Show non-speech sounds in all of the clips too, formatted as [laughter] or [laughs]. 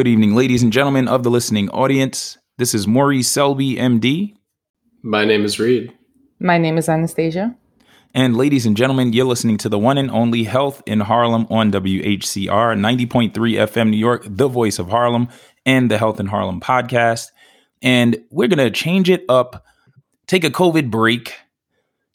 Good evening, ladies and gentlemen of the listening audience. This is Maurice Selby, MD. My name is Reed. My name is Anastasia. And ladies and gentlemen, you're listening to the one and only Health in Harlem on WHCR 90.3 FM New York, the voice of Harlem, and the Health in Harlem podcast. And we're going to change it up, take a COVID break,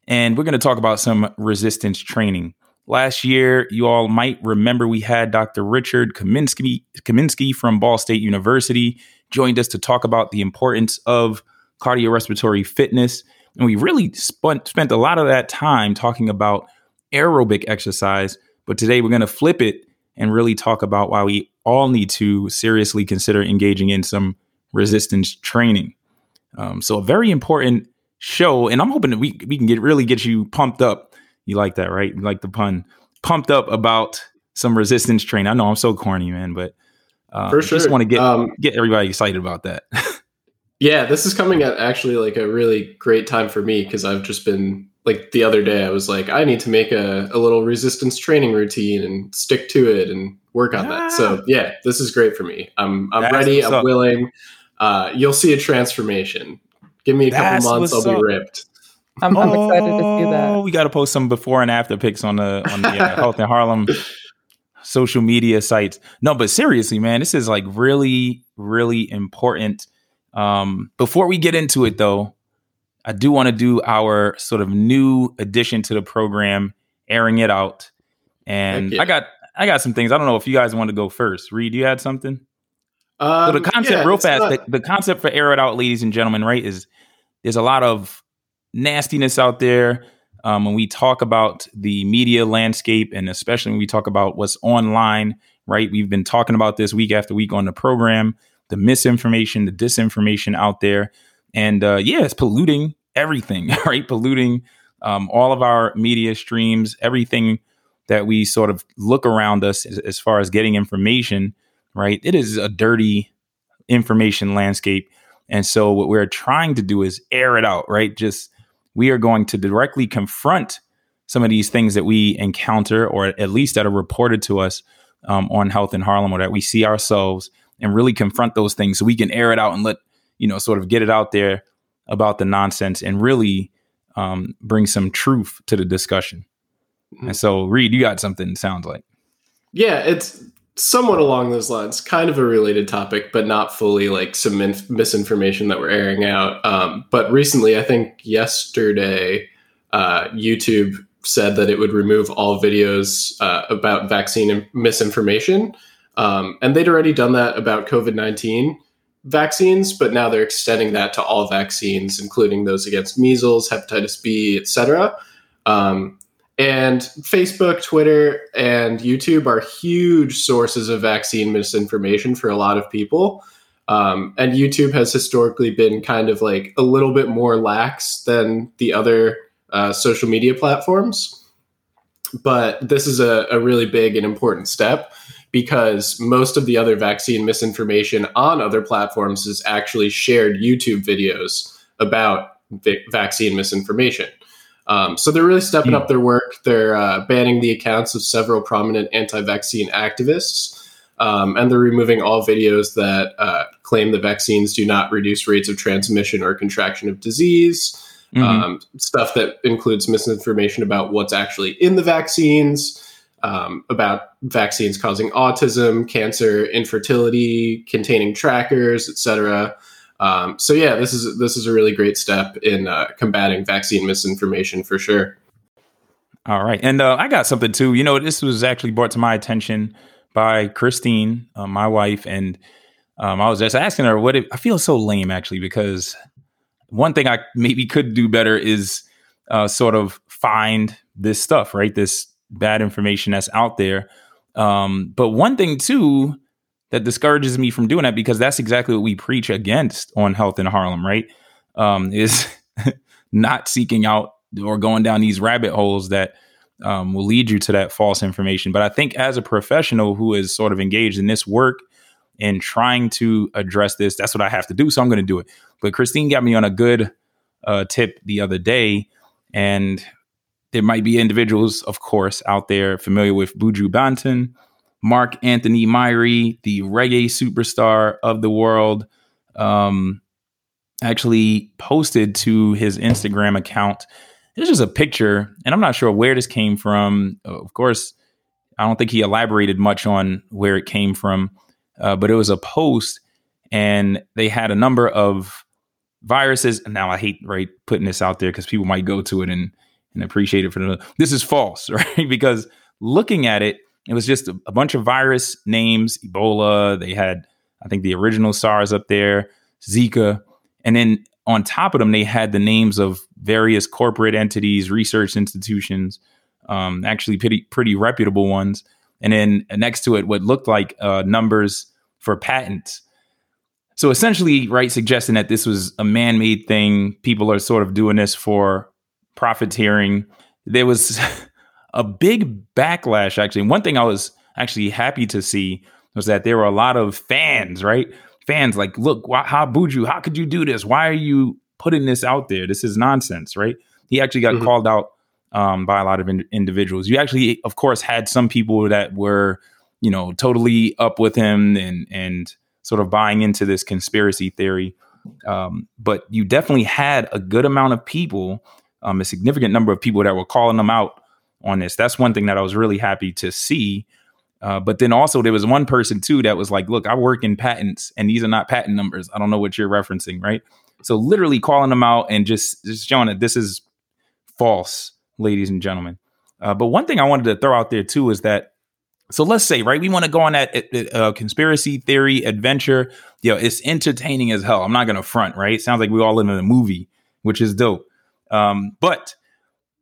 and we're going to talk about some resistance training. Last year, you all might remember we had Dr. Richard Kaminsky, Kaminsky from Ball State University joined us to talk about the importance of cardiorespiratory fitness. And we really spent, spent a lot of that time talking about aerobic exercise. But today we're going to flip it and really talk about why we all need to seriously consider engaging in some resistance training. Um, so, a very important show. And I'm hoping that we, we can get really get you pumped up you like that, right? You like the pun. Pumped up about some resistance training. I know I'm so corny, man, but uh, for sure, just want to get um, get everybody excited about that. [laughs] yeah, this is coming at actually like a really great time for me because I've just been like the other day I was like I need to make a, a little resistance training routine and stick to it and work on that. So yeah, this is great for me. I'm I'm That's ready. I'm up. willing. Uh, you'll see a transformation. Give me a That's couple months, I'll up. be ripped. I'm, I'm oh, excited to see that. Oh, we got to post some before and after pics on the on the uh, [laughs] Health in Harlem social media sites. No, but seriously, man, this is like really, really important. Um, before we get into it, though, I do want to do our sort of new addition to the program, airing it out. And yeah. I got I got some things. I don't know if you guys want to go first. Reed, you had something? Um, so the concept, yeah, real fast, not- the, the concept for air it out, ladies and gentlemen, right, is there's a lot of nastiness out there. Um, when we talk about the media landscape, and especially when we talk about what's online, right? We've been talking about this week after week on the program the misinformation, the disinformation out there. And uh, yeah, it's polluting everything, [laughs] right? Polluting um, all of our media streams, everything that we sort of look around us as, as far as getting information, right? It is a dirty information landscape. And so what we're trying to do is air it out, right? Just we are going to directly confront some of these things that we encounter, or at least that are reported to us um, on Health in Harlem, or that we see ourselves, and really confront those things so we can air it out and let you know, sort of get it out there about the nonsense and really um, bring some truth to the discussion. Mm-hmm. And so, Reed, you got something. Sounds like. Yeah, it's somewhat along those lines, kind of a related topic, but not fully like some inf- misinformation that we're airing out. Um, but recently, I think yesterday, uh, YouTube said that it would remove all videos uh, about vaccine misinformation. Um, and they'd already done that about COVID 19 vaccines, but now they're extending that to all vaccines, including those against measles, hepatitis B, etc. Um, and Facebook, Twitter, and YouTube are huge sources of vaccine misinformation for a lot of people. Um, and YouTube has historically been kind of like a little bit more lax than the other uh, social media platforms. But this is a, a really big and important step because most of the other vaccine misinformation on other platforms is actually shared YouTube videos about vaccine misinformation. Um, so they're really stepping mm. up their work. They're uh, banning the accounts of several prominent anti-vaccine activists. Um, and they're removing all videos that uh, claim the vaccines do not reduce rates of transmission or contraction of disease. Mm-hmm. Um, stuff that includes misinformation about what's actually in the vaccines, um, about vaccines causing autism, cancer, infertility, containing trackers, etc. Um, so yeah, this is this is a really great step in uh, combating vaccine misinformation for sure. All right, and uh, I got something too. You know, this was actually brought to my attention by Christine, uh, my wife, and um, I was just asking her what I feel so lame actually because one thing I maybe could do better is uh, sort of find this stuff, right? This bad information that's out there. Um, but one thing too that discourages me from doing that because that's exactly what we preach against on Health in Harlem, right? Um, is [laughs] not seeking out or going down these rabbit holes that um, will lead you to that false information. But I think as a professional who is sort of engaged in this work and trying to address this, that's what I have to do. So I'm going to do it. But Christine got me on a good uh, tip the other day, and there might be individuals, of course, out there familiar with Buju Banton, Mark Anthony Myrie, the reggae superstar of the world. Um, actually posted to his Instagram account this is a picture, and I'm not sure where this came from. Of course, I don't think he elaborated much on where it came from, uh, but it was a post, and they had a number of viruses. Now I hate right putting this out there because people might go to it and and appreciate it for the. This is false, [laughs] right? because looking at it, it was just a, a bunch of virus names, Ebola. They had, I think, the original SARS up there, Zika, and then on top of them, they had the names of various corporate entities, research institutions, um, actually pretty pretty reputable ones, and then next to it, what looked like uh, numbers for patents. So essentially, right, suggesting that this was a man-made thing. People are sort of doing this for profiteering. There was [laughs] a big backlash. Actually, one thing I was actually happy to see was that there were a lot of fans, right? fans like, look, why, how Buju, how could you do this? Why are you putting this out there? This is nonsense, right? He actually got mm-hmm. called out um, by a lot of in- individuals. You actually, of course, had some people that were, you know, totally up with him and and sort of buying into this conspiracy theory. Um, but you definitely had a good amount of people, um, a significant number of people that were calling them out on this. That's one thing that I was really happy to see uh, but then also there was one person too that was like, "Look, I work in patents, and these are not patent numbers. I don't know what you're referencing, right?" So literally calling them out and just just showing that this is false, ladies and gentlemen. Uh, but one thing I wanted to throw out there too is that so let's say, right, we want to go on that uh, conspiracy theory adventure. Know, it's entertaining as hell. I'm not to front, right? Sounds like we all live in a movie, which is dope. Um, but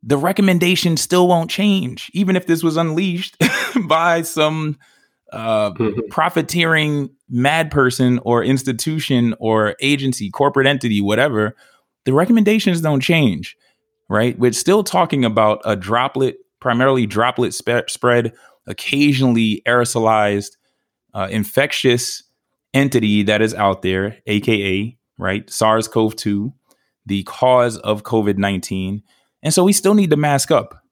the recommendation still won't change, even if this was unleashed [laughs] by some uh, mm-hmm. profiteering mad person or institution or agency, corporate entity, whatever. The recommendations don't change, right? We're still talking about a droplet, primarily droplet spe- spread, occasionally aerosolized, uh, infectious entity that is out there, aka right SARS-CoV-2, the cause of COVID nineteen and so we still need to mask up.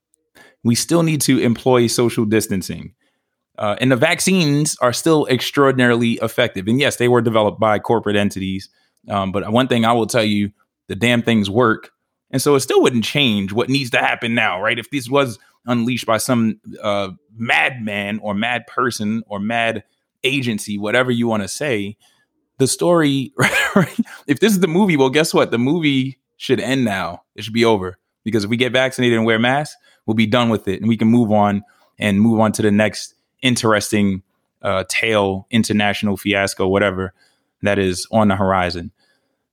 We still need to employ social distancing. Uh, and the vaccines are still extraordinarily effective. And yes, they were developed by corporate entities. Um, but one thing I will tell you the damn things work. And so it still wouldn't change what needs to happen now, right? If this was unleashed by some uh, madman or mad person or mad agency, whatever you want to say, the story, [laughs] right? if this is the movie, well, guess what? The movie should end now. It should be over because if we get vaccinated and wear masks, we'll be done with it and we can move on and move on to the next interesting uh, tale, international fiasco, whatever that is on the horizon.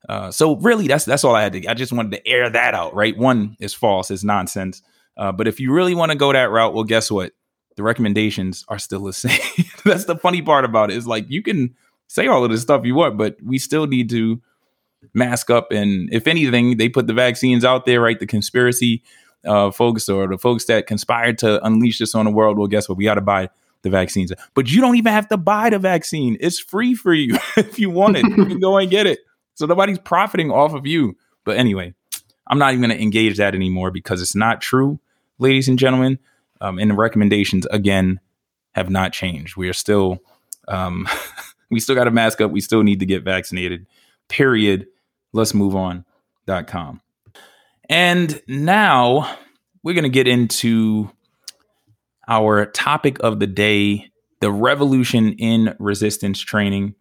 Uh, so really, that's that's all I had to. I just wanted to air that out. Right, one is false, it's nonsense. Uh, but if you really want to go that route, well, guess what? The recommendations are still the [laughs] same. that's the funny part about it. Is like you can say all of this stuff you want, but we still need to mask up. And if anything, they put the vaccines out there, right? The conspiracy uh, folks or the folks that conspired to unleash this on the world. Well, guess what? We got to buy the vaccines. But you don't even have to buy the vaccine. It's free for you. [laughs] if you want it, you can go and get it. So nobody's profiting off of you. But anyway, I'm not even going to engage that anymore because it's not true, ladies and gentlemen. Um, and the recommendations, again, have not changed. We are still Um, [laughs] we still got to mask up. We still need to get vaccinated. Period. Let's move on.com. And now we're going to get into our topic of the day the revolution in resistance training.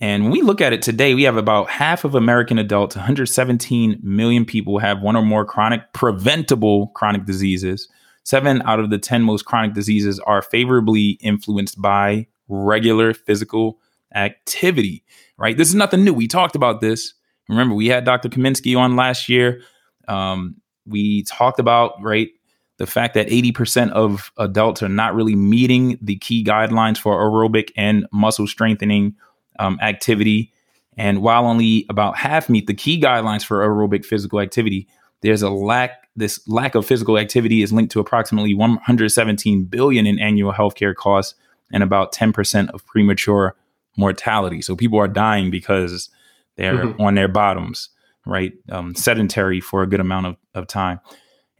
And when we look at it today, we have about half of American adults, 117 million people, have one or more chronic, preventable chronic diseases. Seven out of the 10 most chronic diseases are favorably influenced by regular physical activity, right? This is nothing new. We talked about this. Remember, we had Dr. Kaminsky on last year. Um, we talked about, right, the fact that 80% of adults are not really meeting the key guidelines for aerobic and muscle strengthening um, activity. And while only about half meet the key guidelines for aerobic physical activity, there's a lack. This lack of physical activity is linked to approximately 117 billion in annual healthcare costs and about 10% of premature mortality. So people are dying because they're mm-hmm. on their bottoms, right? Um, sedentary for a good amount of, of time.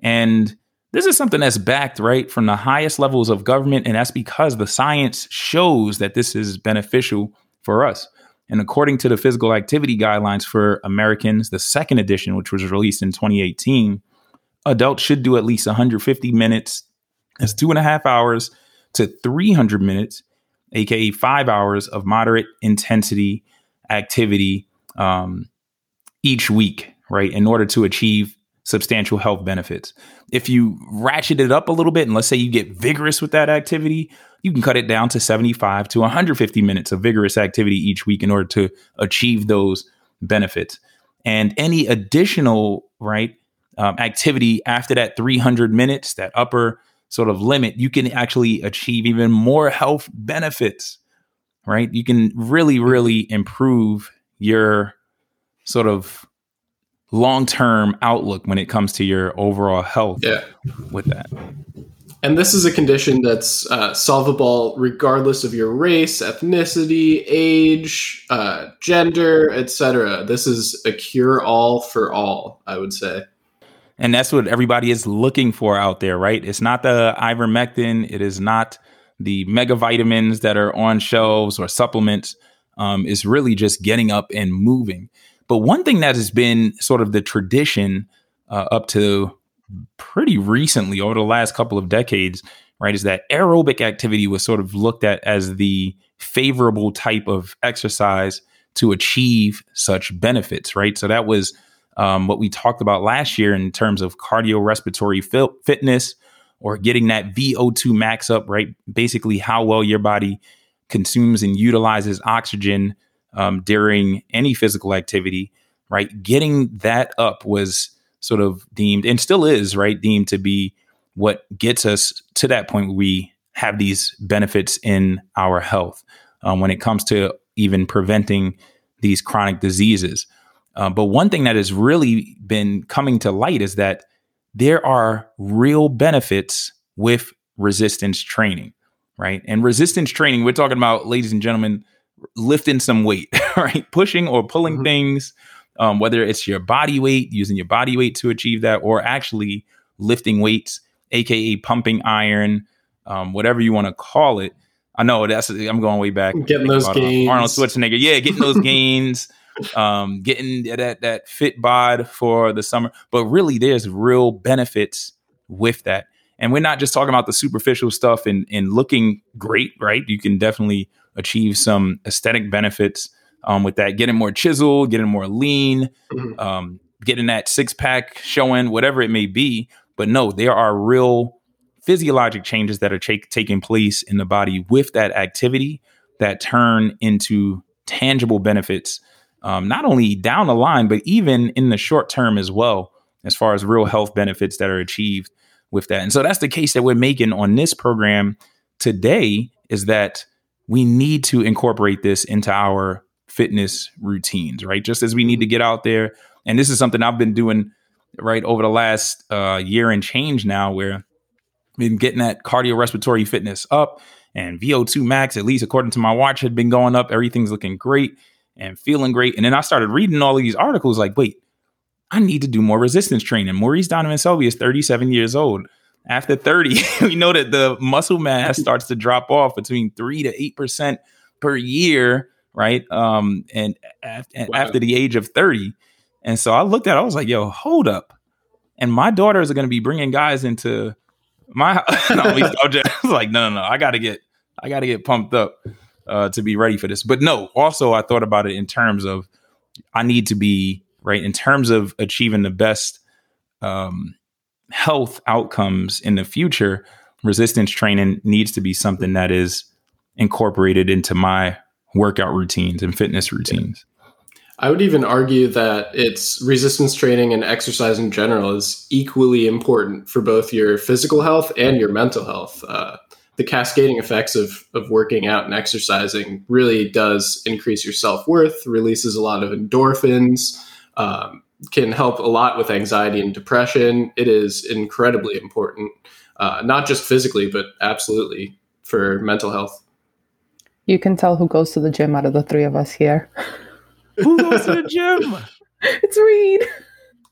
And this is something that's backed right from the highest levels of government. And that's because the science shows that this is beneficial for us. And according to the physical activity guidelines for Americans, the second edition, which was released in 2018, adults should do at least 150 minutes, that's two and a half hours to 300 minutes, aka five hours of moderate intensity activity um, each week, right, in order to achieve substantial health benefits. If you ratchet it up a little bit, and let's say you get vigorous with that activity, you can cut it down to 75 to 150 minutes of vigorous activity each week in order to achieve those benefits. And any additional, right, um, activity after that 300 minutes, that upper sort of limit, you can actually achieve even more health benefits, right? You can really, really improve your sort of long term outlook when it comes to your overall health yeah. with that. And this is a condition that's uh, solvable regardless of your race, ethnicity, age, uh, gender, etc. This is a cure all for all, I would say. And that's what everybody is looking for out there, right? It's not the ivermectin, it is not the mega vitamins that are on shelves or supplements. Um, it's really just getting up and moving. But one thing that has been sort of the tradition uh, up to pretty recently, over the last couple of decades, right, is that aerobic activity was sort of looked at as the favorable type of exercise to achieve such benefits, right? So that was um, what we talked about last year in terms of cardiorespiratory fitness or getting that VO2 max up, right? Basically, how well your body consumes and utilizes oxygen um, during any physical activity, right? Getting that up was sort of deemed and still is, right? Deemed to be what gets us to that point where we have these benefits in our health um, when it comes to even preventing these chronic diseases. Uh, but one thing that has really been coming to light is that there are real benefits with resistance training, right? And resistance training, we're talking about, ladies and gentlemen, lifting some weight, [laughs] right? Pushing or pulling mm-hmm. things, um, whether it's your body weight, using your body weight to achieve that, or actually lifting weights, aka pumping iron, um, whatever you want to call it. I know that's I'm going way back. Getting those uh, gains. Arnold Schwarzenegger, yeah, getting those [laughs] gains, um, getting that that fit bod for the summer. But really, there's real benefits with that. And we're not just talking about the superficial stuff and, and looking great, right? You can definitely achieve some aesthetic benefits um, with that, getting more chiseled, getting more lean, mm-hmm. um, getting that six pack showing, whatever it may be. But no, there are real physiologic changes that are ch- taking place in the body with that activity that turn into tangible benefits, um, not only down the line, but even in the short term as well, as far as real health benefits that are achieved with that. And so that's the case that we're making on this program today is that we need to incorporate this into our fitness routines, right? Just as we need to get out there. And this is something I've been doing right over the last uh, year and change now, where I've been getting that cardiorespiratory fitness up and VO2 max, at least according to my watch, had been going up. Everything's looking great and feeling great. And then I started reading all of these articles like, wait, I need to do more resistance training. Maurice Donovan Selby is 37 years old after 30, [laughs] we know that the muscle mass starts to drop off between 3 to 8% per year, right? Um, and, af- Wow. after the age of 30. And so I looked at it, I was like, yo, hold up. And my daughters are going to be bringing guys into my house. [laughs] no, I was like, no, no, no, I got to get, I got to get pumped up uh, to be ready for this. But no, also I thought about it in terms of I need to be right in terms of achieving the best um, health outcomes in the future. Resistance training needs to be something that is incorporated into my workout routines and fitness routines. I would even argue that it's resistance training and exercise in general is equally important for both your physical health and your mental health. Uh, the cascading effects of, of working out and exercising really does increase your self worth, releases a lot of endorphins, um, can help a lot with anxiety and depression. It is incredibly important, uh, not just physically, but absolutely for mental health. You can tell who goes to the gym out of the three of us here. Who goes to the gym? [laughs] It's Reed.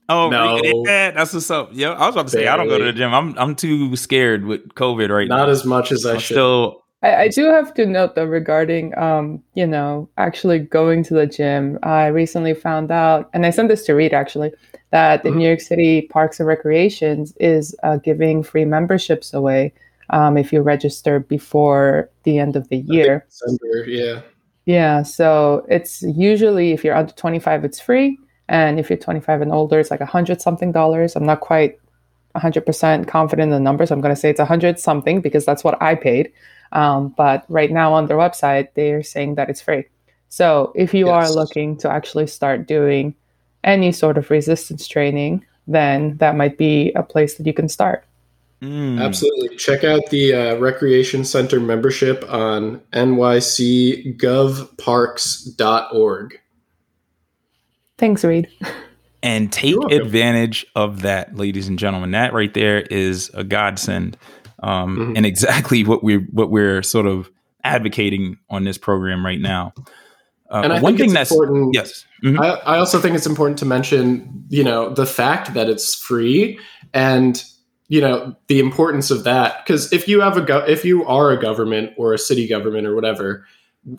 Oh, No. yeah, that's what's up. Yeah, I was about to say I don't go to the gym. I'm I'm too scared with COVID right Not now. Not as much as I I'm should. still I, I do have to note though regarding um, you know, actually going to the gym. I recently found out, and I sent this to Reed actually, that the Mhm. New York City Parks and Recreations is uh, giving free memberships away um, if you register before the end of the year. December, yeah. Yeah, so it's usually if you're under 25, it's free, and if you're 25 and older, it's like a hundred something dollars. I'm not quite 100% confident in the numbers. I'm going to say it's a hundred something because that's what I paid. Um, but right now on their website, they're saying that it's free. So if you are looking to actually start doing any sort of resistance training, then that might be a place that you can start. Mm. Absolutely. Check out the uh, Recreation Center membership on nycgovparks.org. Thanks, Reed. and take You're welcome. advantage of that, ladies and gentlemen. That right there is a godsend, um, Mhm. and exactly what we're what we're sort of advocating on this program right now. Uh, And I one think thing it's that's important. yes, Mhm. I, I also think it's important to mention, you know, the fact that it's free and you know the importance of that because if you have a go- if you are a government or a city government or whatever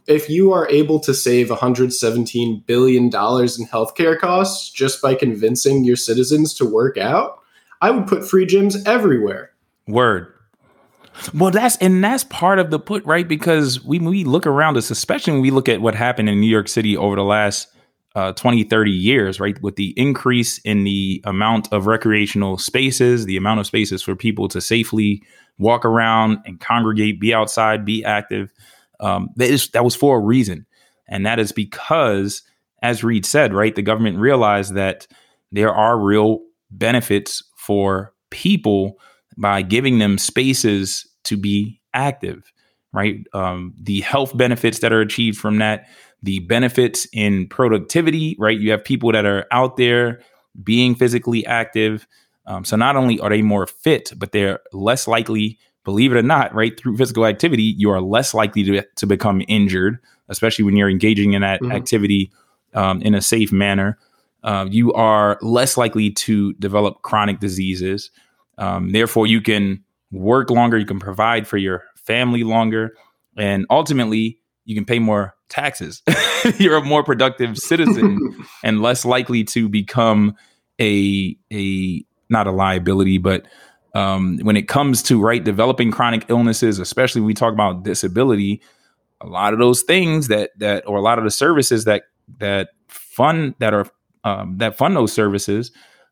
if you are able to save 117 billion dollars in healthcare costs just by convincing your citizens to work out i would put free gyms everywhere Word. Well, that's and that's part of the put right because we we look around us, especially when we look at what happened in New York City over the last uh, 20, 30 years, right? With the increase in the amount of recreational spaces, the amount of spaces for people to safely walk around and congregate, be outside, be active. Um, that is that was for a reason, and that is because, as Reed said, right, the government realized that there are real benefits for people by giving them spaces to be active, right? Um, the health benefits that are achieved from that, the benefits in productivity, right? You have people that are out there being physically active. Um, so not only are they more fit, but they're less likely, believe it or not, right? Through physical activity, you are less likely to, to become injured, especially when you're engaging in that Mhm. activity um, in a safe manner. Uh, you are less likely to develop chronic diseases. Um, therefore, you can work longer, you can provide for your family longer, and ultimately, you can pay more taxes. [laughs] You're a more productive [laughs] citizen and less likely to become a a not a liability, but um, when it comes to right developing chronic illnesses, especially when we talk about disability, a lot of those things that that or a lot of the services that that fund that are um, that fund those services,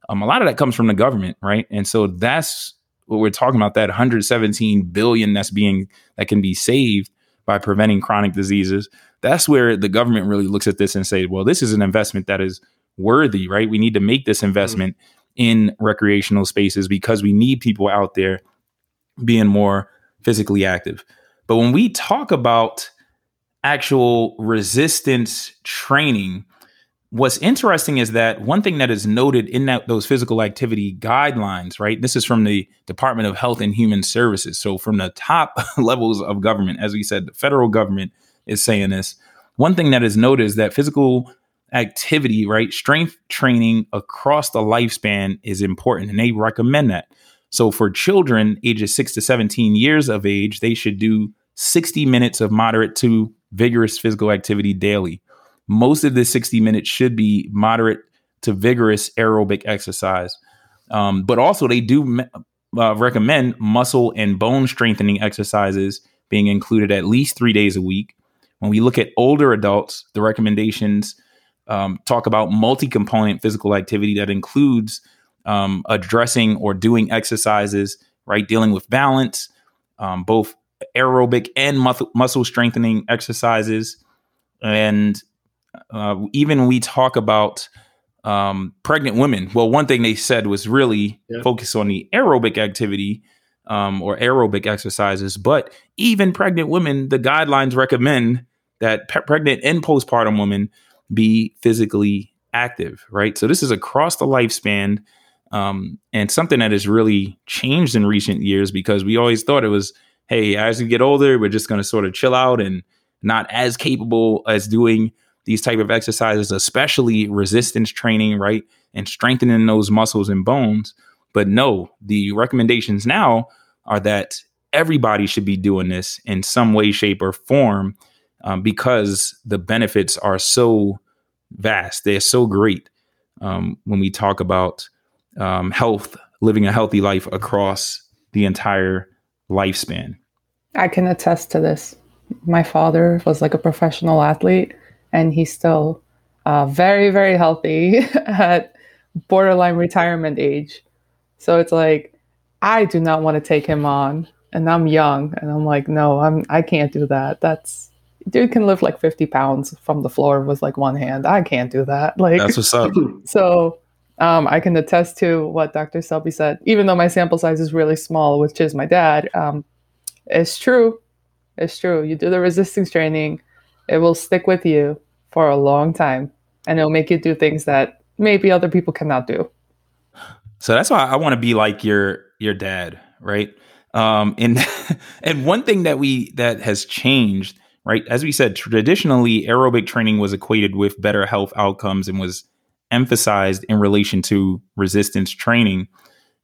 um, a lot of that comes from the government, right? And so that's what we're talking about. That 117 billion that's being that can be saved by preventing chronic diseases. That's where the government really looks at this and say, well, this is an investment that is worthy, right? We need to make this investment in recreational spaces because we need people out there being more physically active. But when we talk about actual resistance training, what's interesting is that one thing that is noted in that those physical activity guidelines, right? This is from the Department of Health and Human Services. So from the top [laughs] levels of government, as we said, the federal government is saying this. One thing that is noted is that physical activity, right? Strength training across the lifespan is important and they recommend that. So for children ages 6 to 17 years of age, they should do 60 minutes of moderate to vigorous physical activity daily. Most of the 60 minutes should be moderate to vigorous aerobic exercise. Um, but also, they do uh, recommend muscle and bone strengthening exercises being included at least three days a week. When we look at older adults, the recommendations um, talk about multi component physical activity that includes um, addressing or doing exercises, right? Dealing with balance, um, both aerobic and muscle, muscle strengthening exercises. And uh, even we talk about um, pregnant women. Well, one thing they said was really yeah. focus on the aerobic activity um, or aerobic exercises. But even pregnant women, the guidelines recommend that pe- pregnant and postpartum women be physically active, right? So this is across the lifespan um, and something that has really changed in recent years because we always thought it was, hey, as we get older, we're just going to sort of chill out and not as capable as doing these type of exercises, especially resistance training, right? And strengthening those muscles and bones. But no, the recommendations now are that everybody should be doing this in some way, shape, or form um, because the benefits are so vast. They're so great um, when we talk about um, health, living a healthy life across the entire lifespan. I can attest to this. My father was like a professional athlete and he's still uh, very, very healthy [laughs] at borderline retirement age. So it's like, I do not want to take him on, and I'm young, and I'm like, no, I'm I can't do that. That's dude can lift like 50 pounds from the floor with like one hand. I can't do that. Like that's what's up. [laughs] So um, I can attest to what Dr. Selby said, even though my sample size is really small, which is my dad. Um, it's true. It's true. You do the resistance training, it will stick with you for a long time and it'll make you do things that maybe other people cannot do. So that's why I want to be like your your dad, right? Um, and [laughs] and one thing that we that has changed, right? As we said, traditionally aerobic training was equated with better health outcomes and was emphasized in relation to resistance training.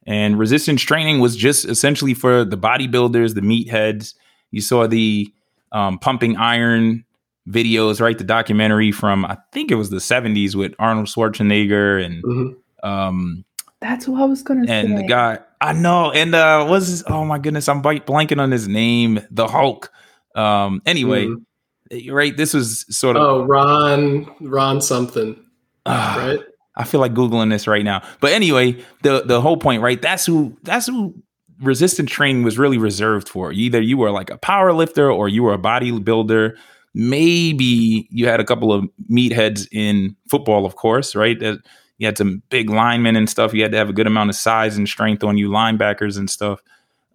And resistance training was just essentially for the bodybuilders, the meatheads. You saw the um, pumping iron videos, right? The documentary from I think it was the '70s with Arnold Schwarzenegger and mm-hmm. um, that's what I was gonna and say. And the guy I know, and uh, was his, oh my goodness, I'm blanking on his name, the Hulk. Um, anyway, mm-hmm. right? This was sort of oh Ron Ron something, uh, [sighs] right? I feel like googling this right now, but anyway, the the whole point, right? That's who that's who resistance training was really reserved for. Either you were like a power lifter or you were a bodybuilder maybe you had a couple of meatheads in football, of course, right? That you had some big linemen and stuff. You had to have a good amount of size and strength on you, linebackers and stuff.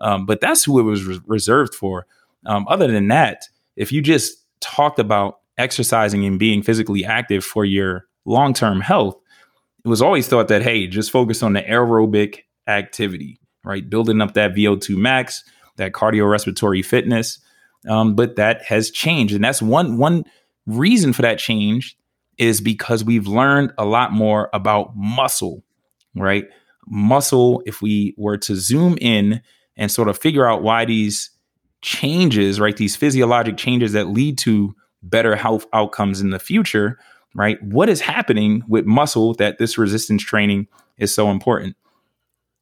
Um, but that's who it was re- reserved for. Um, other than that, if you just talked about exercising and being physically active for your long term health, it was always thought that, hey, just focus on the aerobic activity, right? Building up that VO2 max, that cardiorespiratory fitness. Um, but that has changed, and that's one one reason for that change is because we've learned a lot more about muscle, right? Muscle. If we were to zoom in and sort of figure out why these changes, right, these physiologic changes that lead to better health outcomes in the future, right? What is happening with muscle that this resistance training is so important?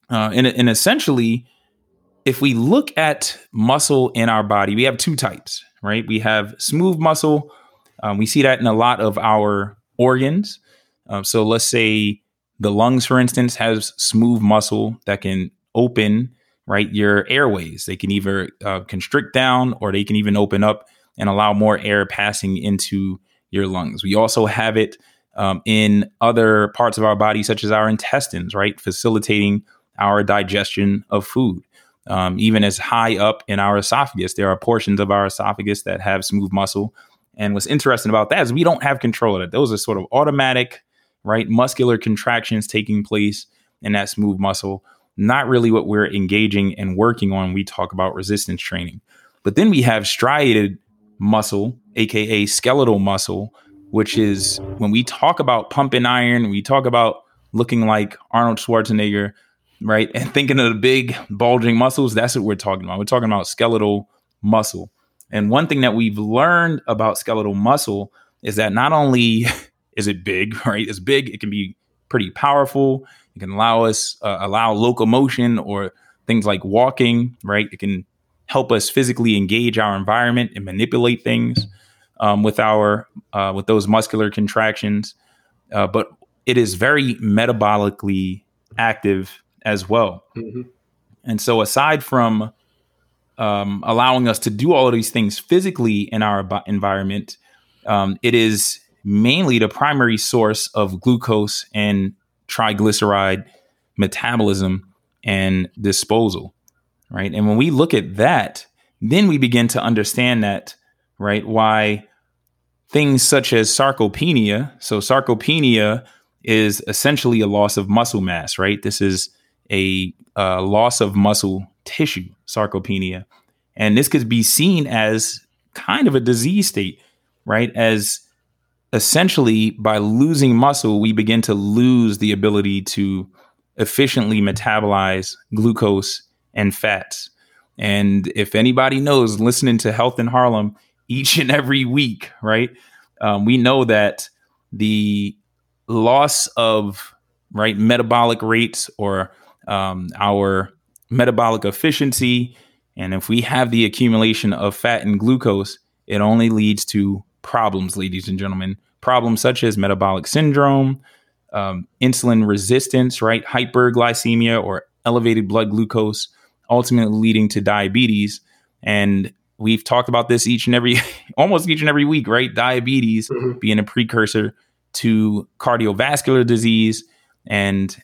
Uh, and, and essentially, if we look at muscle in our body, we have two types, right? We have smooth muscle. Um, we see that in a lot of our organs. Um, so let's say the lungs, for instance, has smooth muscle that can open, right, your airways. They can either uh, constrict down or they can even open up and allow more air passing into your lungs. We also have it um, in other parts of our body, such as our intestines, right, facilitating our digestion of food um, even as high up in our esophagus. There are portions of our esophagus that have smooth muscle. And what's interesting about that is we don't have control of it. Those are sort of automatic, right? Muscular contractions taking place in that smooth muscle. Not really what we're engaging and working on. We talk about resistance training. But then we have striated muscle, aka skeletal muscle, which is when we talk about pumping iron, we talk about looking like Arnold Schwarzenegger, right? And thinking of the big bulging muscles, that's what we're talking about. We're talking about skeletal muscle. And one thing that we've learned about skeletal muscle is that not only [laughs] is it big, [laughs] right? It's big, it can be pretty powerful. It can allow us uh, allow locomotion or things like walking, right? It can help us physically engage our environment and manipulate things um, with our uh, with those muscular contractions. Uh, but it is very metabolically active as well. Mm-hmm. And so, aside from um, allowing us to do all of these things physically in our environment, um, it is mainly the primary source of glucose and triglyceride metabolism and disposal, right? And when we look at that, then we begin to understand that, right? Why things such as sarcopenia, so sarcopenia is essentially a loss of muscle mass, right? This is a uh, loss of muscle tissue, sarcopenia. And this could be seen as kind of a disease state, right? As essentially by losing muscle, we begin to lose the ability to efficiently metabolize glucose and fats. And if anybody knows, listening to Health in Harlem each and every week, right? Um, we know that the loss of right metabolic rates or um, our metabolic efficiency, and if we have the accumulation of fat and glucose, it only leads to problems, ladies and gentlemen. Problems such as metabolic syndrome, um, insulin resistance, right? Hyperglycemia or elevated blood glucose, ultimately leading to diabetes. And we've talked about this each and every, [laughs] almost each and every week, right? Diabetes mm-hmm. being a precursor to cardiovascular disease and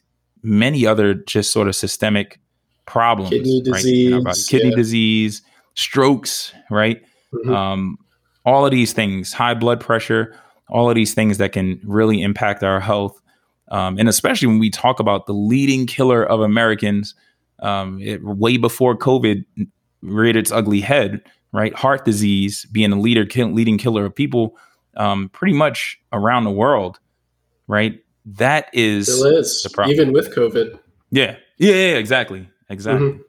many other just sort of systemic problems. Kidney disease, right? kidney yeah. disease, strokes, right? Mm-hmm. Um, all of these things, high blood pressure, all of these things that can really impact our health. Um, and especially when we talk about the leading killer of Americans, um, it, way before COVID reared its ugly head, right? Heart disease being a leader, leading killer of people um, pretty much around the world, right? That is, Still is. the problem. Even with COVID. Yeah. Yeah, yeah exactly. Exactly. Mm-hmm.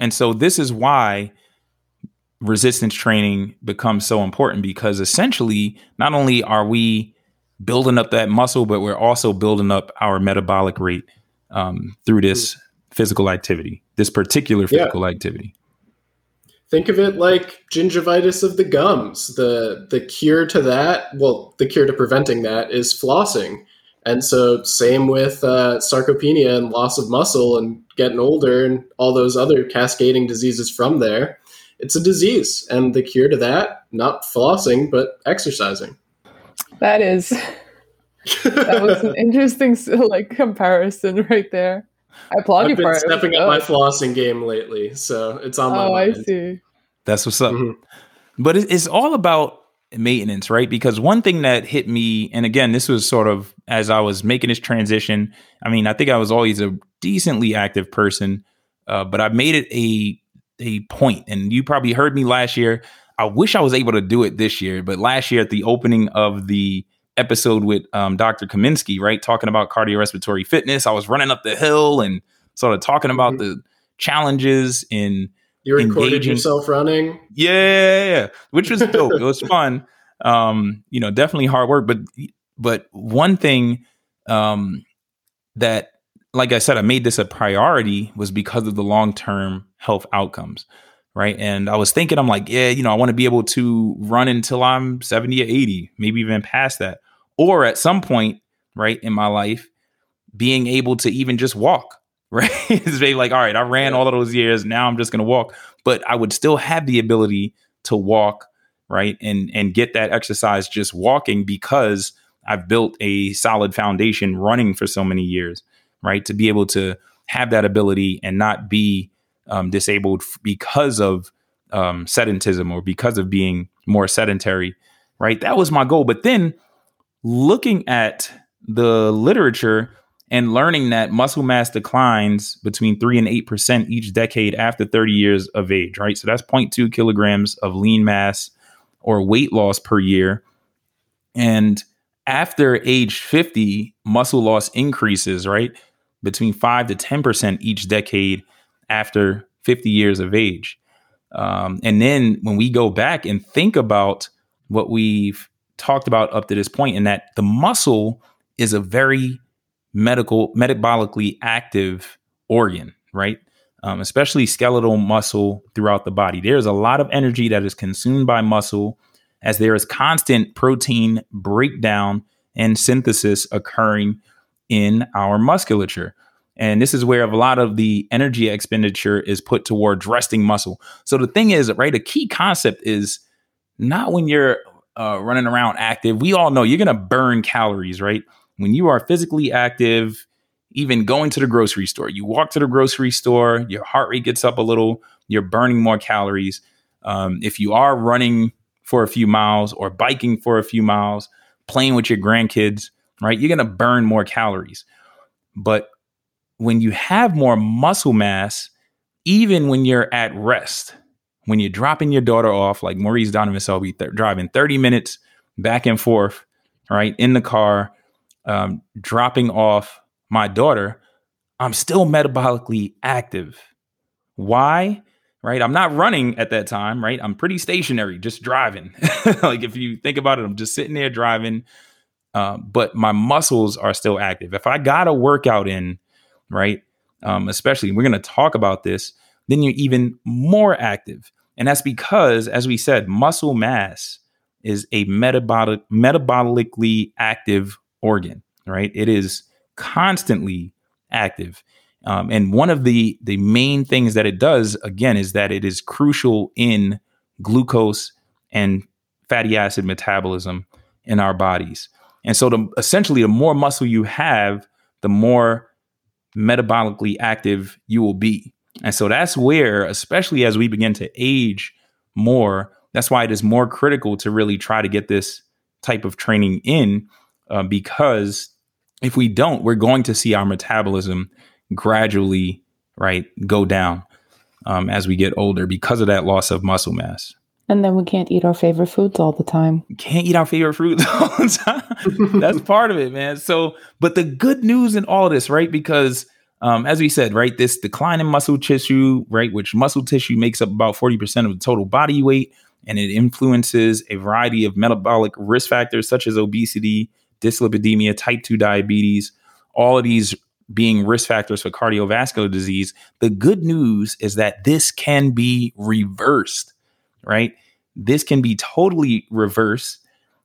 And so this is why resistance training becomes so important because essentially, not only are we building up that muscle, but we're also building up our metabolic rate um, through this mm-hmm. physical activity, this particular physical yeah. activity. Think of it like gingivitis of the gums. The the cure to that, well, the cure to preventing that is flossing. And so, same with uh, sarcopenia and loss of muscle and getting older and all those other cascading diseases from there. It's a disease, and the cure to that, not flossing, but exercising. That is, that was an interesting [laughs] like comparison right there. I applaud I've you been for stepping up my flossing game lately, so it's on my. Oh, mind. I see. That's what's up. Mm-hmm. But it's all about maintenance, right? Because one thing that hit me, and again, this was sort of as I was making this transition. I mean, I think I was always a decently active person, uh, but I made it a a point, and you probably heard me last year. I wish I was able to do it this year, but last year at the opening of the episode with um, Dr. Kaminsky, right, talking about cardiorespiratory fitness, I was running up the hill and sort of talking about mm-hmm. the challenges in you recorded engaging. yourself running. Yeah, which was dope. it was [laughs] fun. Um, you know, definitely hard work, but but one thing um, that, like I said, I made this a priority was because of the long term health outcomes, right? And I was thinking, I'm like, yeah, you know, I want to be able to run until I'm 70 or 80, maybe even past that, or at some point, right, in my life, being able to even just walk [laughs] right? it's like, all right, I ran all of those years. Now I'm just going to walk, but I would still have the ability to walk, right? And, and get that exercise just walking because I've built a solid foundation running for so many years, right? To be able to have that ability and not be um, disabled because of um, sedentism or because of being more sedentary, right? That was my goal. But then looking at the literature, and learning that muscle mass declines between 3 and 8% each decade after 30 years of age, right? So that's 0.2 kilograms of lean mass or weight loss per year. And after age 50, muscle loss increases, right? Between 5 to 10% each decade after 50 years of age. Um, and then when we go back and think about what we've talked about up to this point, in that the muscle is a very medical, metabolically active organ, right? Um, especially skeletal muscle throughout the body. There's a lot of energy that is consumed by muscle as there is constant protein breakdown and synthesis occurring in our musculature. And this is where a lot of the energy expenditure is put towards resting muscle. So the thing is, right, a key concept is not when you're uh, running around active. We all know you're going to burn calories, right? When you are physically active, even going to the grocery store, you walk to the grocery store, your heart rate gets up a little, you're burning more calories. Um, if you are running for a few miles or biking for a few miles, playing with your grandkids, right, you're going to burn more calories. But when you have more muscle mass, even when you're at rest, when you're dropping your daughter off, like Maurice Donovan Selby, th- driving 30 minutes back and forth, right, in the car, um, dropping off my daughter, I'm still metabolically active. Why? Right? I'm not running at that time, right? I'm pretty stationary, just driving. [laughs] like if you think about it, I'm just sitting there driving, uh, but my muscles are still active. If I got a workout in, right? Um, especially we're going to talk about this, then you're even more active. And that's because, as we said, muscle mass is a metabolic, metabolically active organ, right? It is constantly active. Um, and one of the the main things that it does, again, is that it is crucial in glucose and fatty acid metabolism in our bodies. And so, the, essentially, the more muscle you have, the more metabolically active you will be. And so that's where, especially as we begin to age more, that's why it is more critical to really try to get this type of training in uh, because if we don't, we're going to see our metabolism gradually, right, go down um, as we get older because of that loss of muscle mass. And then we can't eat our favorite foods all the time. Can't eat our favorite fruits [laughs] all the time. That's part of it, man. So, but the good news in all this, right? Because um, as we said, right, this decline in muscle tissue, right, which muscle tissue makes up about 40% of the total body weight, and it influences a variety of metabolic risk factors such as obesity, dyslipidemia, type 2 diabetes, all of these being risk factors for cardiovascular disease. The good news is that this can be reversed right? This can be totally reversed,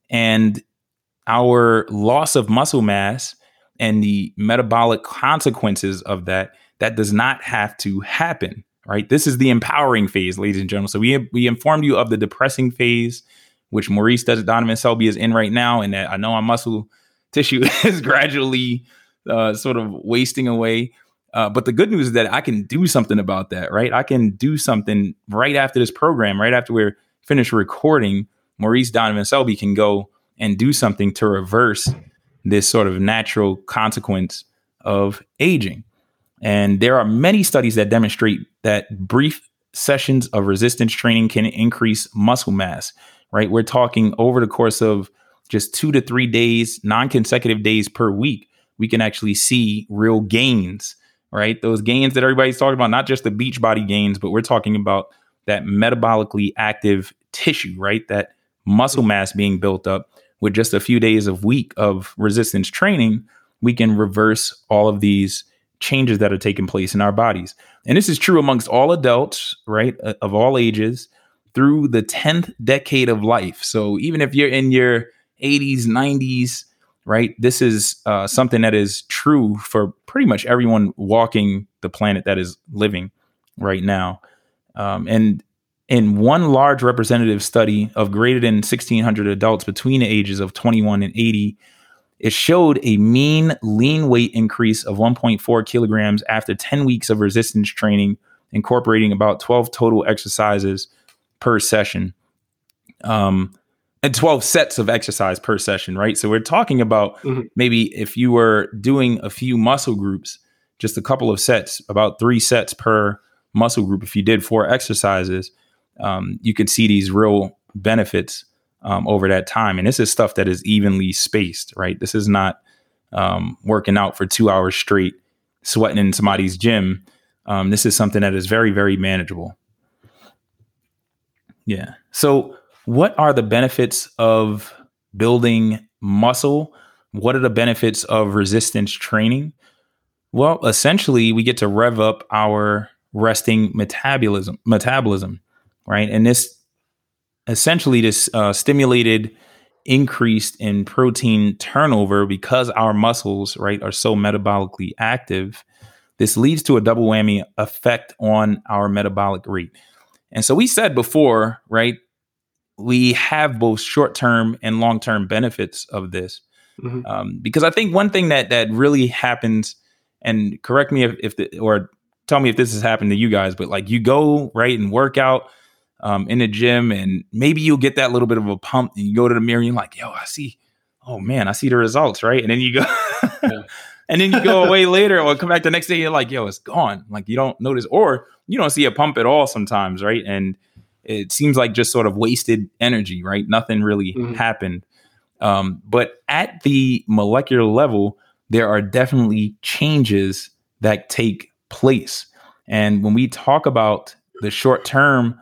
and our loss of muscle mass and the metabolic consequences of that that does not have to happen right? This is the empowering phase ladies and gentlemen. So we we informed you of the depressing phase which maurice does donovan selby is in right now and that i know our muscle tissue [laughs] is gradually uh, sort of wasting away uh, but the good news is that I can do something about that, right? I can do something right after this program, right after we're finished recording. Maurice Donovan Selby can go and do something to reverse this sort of natural consequence of aging. And there are many studies that demonstrate that brief sessions of resistance training can increase muscle mass, right? We're talking over the course of just two to three days, non consecutive days per week, we can actually see real gains right? Those gains that everybody's talking about, not just the beach body gains, but we're talking about that metabolically active tissue, right? That muscle mass being built up with just a few days of week of resistance training, we can reverse all of these changes that are taking place in our bodies. And this is true amongst all adults, right? Uh, of all ages through the 10th decade of life. So even if you're in your 80s, 90s, right? This is uh, something that is true for pretty much everyone walking the planet that is living right now. Um, and in one large representative study of greater than 1,600 adults between the ages of 21 and 80, it showed a mean lean weight increase of 1.4 kilograms after 10 weeks of resistance training, incorporating about 12 total exercises per session. Um, and 12 sets of exercise per session, right? So we're talking about mm-hmm. maybe if you were doing a few muscle groups, just a couple of sets, about three sets per muscle group. If you did four exercises, um, you could see these real benefits um, over that time. And this is stuff that is evenly spaced, right? This is not um, working out for two hours straight, sweating in somebody's gym. Um, this is something that is very, very manageable. Yeah. So, what are the benefits of building muscle? What are the benefits of resistance training? Well, essentially, we get to rev up our resting metabolism, metabolism, right? And this essentially this uh, stimulated increased in protein turnover because our muscles, right, are so metabolically active. This leads to a double whammy effect on our metabolic rate. And so we said before, right, we have both short term and long term benefits of this. Mm-hmm. Um, because I think one thing that that really happens, and correct me if, if the, or tell me if this has happened to you guys, but like you go right and work out um, in the gym, and maybe you'll get that little bit of a pump, and you go to the mirror, and you're like, "Yo, I see, oh man, I see the results, right?" And then you go, yeah. [laughs] and then you go away later, or come back the next day, you're like, "Yo, it's gone." Like you don't notice, or you don't see a pump at all sometimes, right? And it seems like just sort of wasted energy, right? Nothing really mm-hmm. happened. Um, but at the molecular level, there are definitely changes that take place. And when we talk about the short term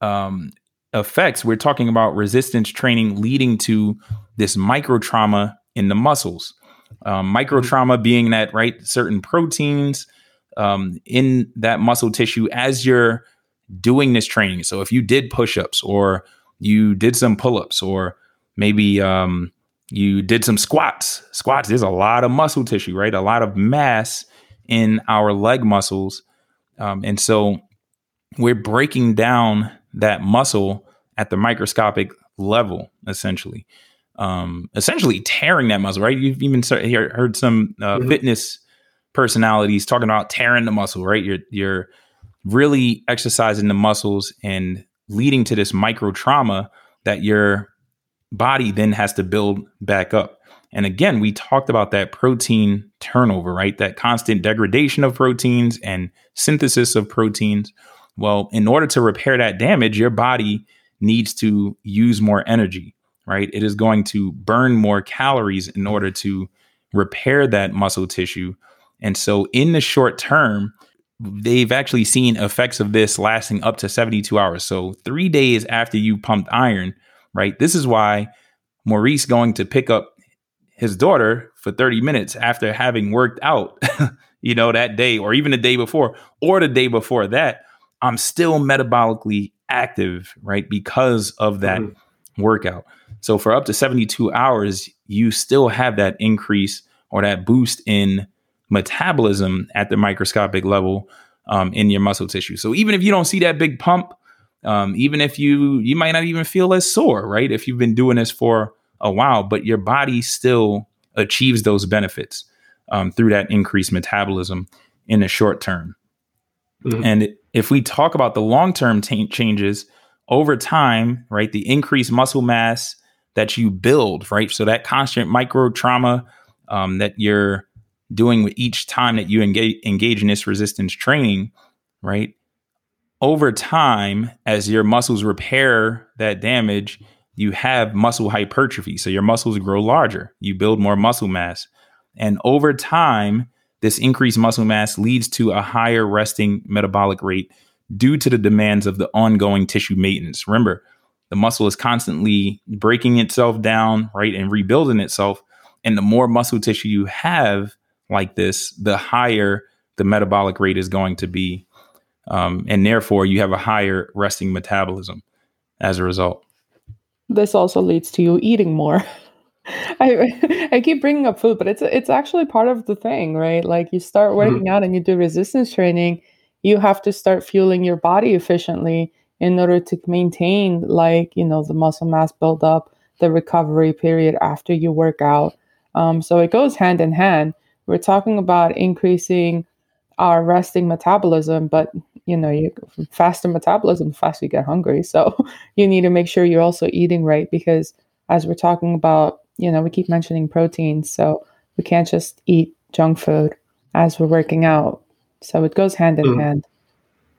um, effects, we're talking about resistance training leading to this micro trauma in the muscles. Um, micro trauma being that, right, certain proteins um, in that muscle tissue as you're doing this training. So if you did push ups or you did some pull ups or maybe um, you did some squats, squats, there's a lot of muscle tissue, right? A lot of mass in our leg muscles. Um, and so we're breaking down that muscle at the microscopic level, essentially. Um, essentially tearing that muscle, right? You've even heard some uh, mm-hmm. fitness personalities talking about tearing the muscle, right? You're you're really exercising the muscles and leading to this micro trauma that your body then has to build back up. And again, we talked about that protein turnover, right? That constant degradation of proteins and synthesis of proteins. Well, in order to repair that damage, your body needs to use more energy, right? It is going to burn more calories in order to repair that muscle tissue. And so, in the short term, they've actually seen effects of this lasting up to 72 hours. So, three days after you pumped iron, right? This is why Maurice going to pick up his daughter for 30 minutes after having worked out, [laughs] you know, that day or even the day before or the day before that, I'm still metabolically active, right? Because of that mm-hmm. workout. So for up to 72 hours, you still have that increase or that boost in metabolism at the microscopic level um, in your muscle tissue. So even if you don't see that big pump, um, even if you you might not even feel as sore, right? If you've been doing this for a while, but your body still achieves those benefits um, through that increased metabolism in the short term. Mm-hmm. And if we talk about the long term t- changes over time, right, the increased muscle mass that you build, right, so that constant micro trauma um, that you're doing with each time that you engage, engage in this resistance training, right, over time, as your muscles repair that damage, you have muscle hypertrophy. So your muscles grow larger, you build more muscle mass. And over time, this increased muscle mass leads to a higher resting metabolic rate due to the demands of the ongoing tissue maintenance. Remember, the muscle is constantly breaking itself down, right, and rebuilding itself. And the more muscle tissue you have like this, the higher the metabolic rate is going to be. Um, and therefore, you have a higher resting metabolism as a result. This also leads to you eating more. [laughs] I [laughs] I keep bringing up food, but it's it's actually part of the thing, right? Like you start mm-hmm. working mm-hmm. out and you do resistance training, you have to start fueling your body efficiently in order to maintain like you know the muscle mass buildup, the recovery period after you work out. Um, so it goes hand in hand. We're talking about increasing our resting metabolism, but you know, you faster metabolism, faster you get hungry. So [laughs] you need to make sure you're also eating right because as we're talking about you know, we keep mentioning protein, so we can't just eat junk food as we're working out. So it goes hand in mm. hand.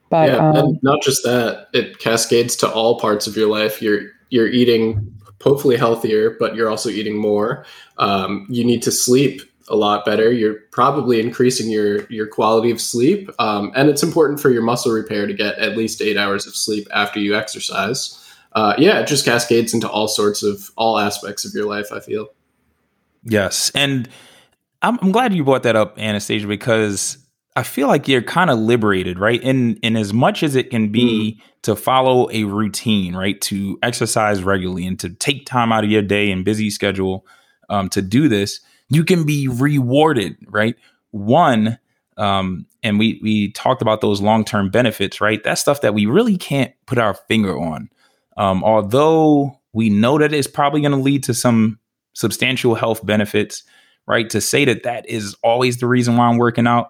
But yeah, um, and not just that, it cascades to all parts of your life. You're you're eating hopefully healthier, but you're also eating more. Um, you need to sleep a lot better. You're probably increasing your your quality of sleep, um, and it's important for your muscle repair to get at least eight hours of sleep after you exercise. uh, yeah, it just cascades into all sorts of all aspects of your life. I feel. Yes, and I'm, I'm glad you brought that up, Anastasia, because I feel like you're kind of liberated, right? In in as much as it can be mm. to follow a routine, right? To exercise regularly and to take time out of your day and busy schedule um, to do this, you can be rewarded, right? One, um, and we we talked about those long term benefits, right? That's stuff that we really can't put our finger on. Um, although we know that it's probably going to lead to some substantial health benefits, right? To say that that is always the reason why I'm working out,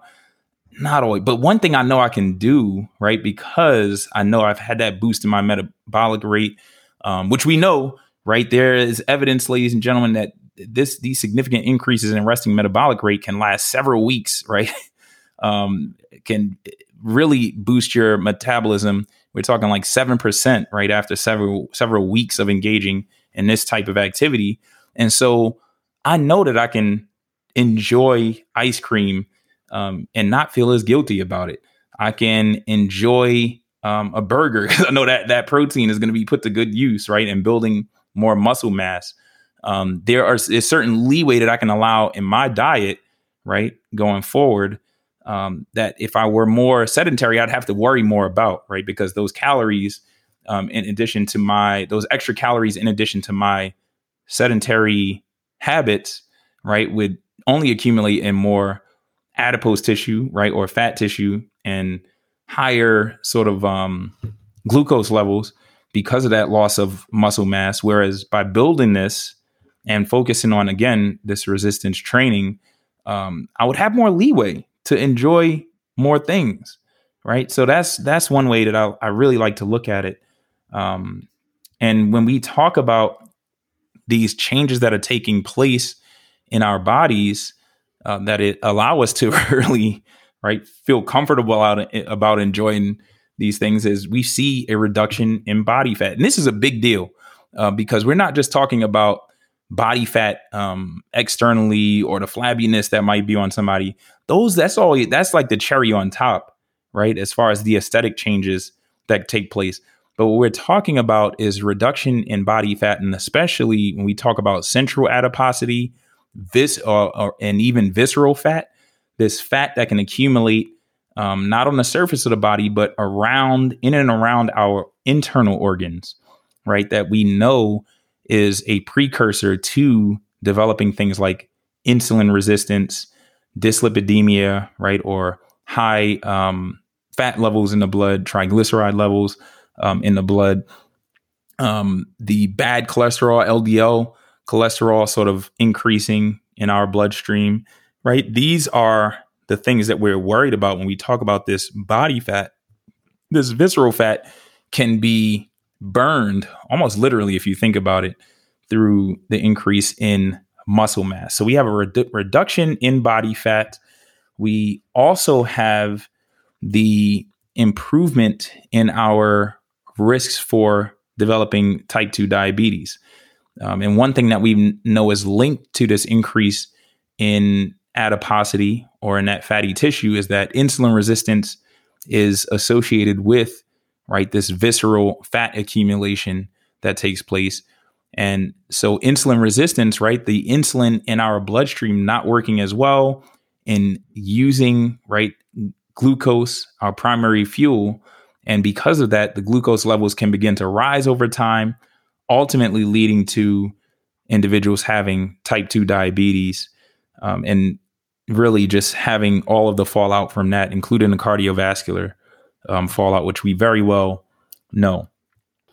not always. But one thing I know I can do, right? Because I know I've had that boost in my metabolic rate, um, which we know, right? There is evidence, ladies and gentlemen, that this these significant increases in resting metabolic rate can last several weeks, right? [laughs] um, can really boost your metabolism we're talking like 7% right after several several weeks of engaging in this type of activity. And so I know that I can enjoy ice cream um, and not feel as guilty about it. I can enjoy um, a burger [laughs] because I know that that protein is going to be put to good use, right? And building more muscle mass. Um, there are a certain leeway that I can allow in my diet, right, going forward um, that if I were more sedentary, I'd have to worry more about, right? Because those calories, um, in addition to my, those extra calories, in addition to my sedentary habits, right, would only accumulate in more adipose tissue, right, or fat tissue and higher sort of um, glucose levels because of that loss of muscle mass. Whereas by building this and focusing on, again, this resistance training, um, I would have more leeway to enjoy more things right? So that's that's one way that i, I really like to look at it. Um, and when we talk about these changes that are taking place in our bodies uh, that it allow us to [laughs] really right feel comfortable out, about enjoying these things is we see a reduction in body fat. And this is a big deal uh, because we're not just talking about body fat um, externally or the flabbiness that might be on somebody those that's all that's like the cherry on top right as far as the aesthetic changes that take place. But what we're talking about is reduction in body fat and especially when we talk about central adiposity this uh, or, and even visceral fat this fat that can accumulate um, not on the surface of the body but around in and around our internal organs right that we know is a precursor to developing things like insulin resistance, dyslipidemia, right, or high um, fat levels in the blood, triglyceride levels um, in the blood, um, the bad cholesterol, LDL cholesterol, sort of increasing in our bloodstream, right? These are the things that we're worried about when we talk about this body fat. This visceral fat can be burned almost literally if you think about it through the increase in muscle mass. So we have a redu- reduction in body fat. We also have the improvement in our risks for developing type 2 diabetes. Um, and one thing that we know is linked to this increase in adiposity or in that fatty tissue is that insulin resistance is associated with right? This visceral fat accumulation that takes place. And so insulin resistance, right? The insulin in our bloodstream not working as well in using, right, glucose, our primary fuel. And because of that, the glucose levels can begin to rise over time, ultimately leading to individuals having type 2 diabetes um, and really just having all of the fallout from that, including the cardiovascular um, fallout, which we very well know.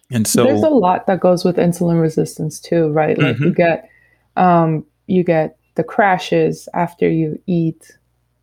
And so there's a lot that goes with insulin resistance too, right? Like mm-hmm. you get um, you get the crashes after you eat,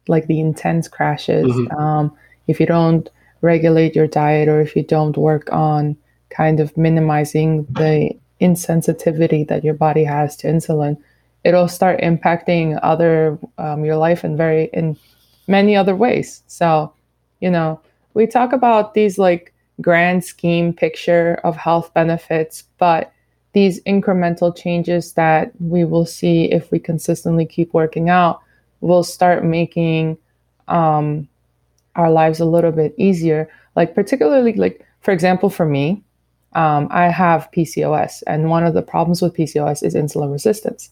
like the intense crashes. Mm-hmm. Um, if you don't regulate your diet or if you don't work on kind of minimizing the insensitivity that your body has to insulin, it'll start impacting other um, your life in very in many other ways. So, you know, we talk about these like grand scheme picture of health benefits, but these incremental changes that we will see if we consistently keep working out will start making um, our lives a little bit easier. Like, particularly, like, for example, for me, um, I have PCOS, and one of the problems with PCOS is insulin resistance.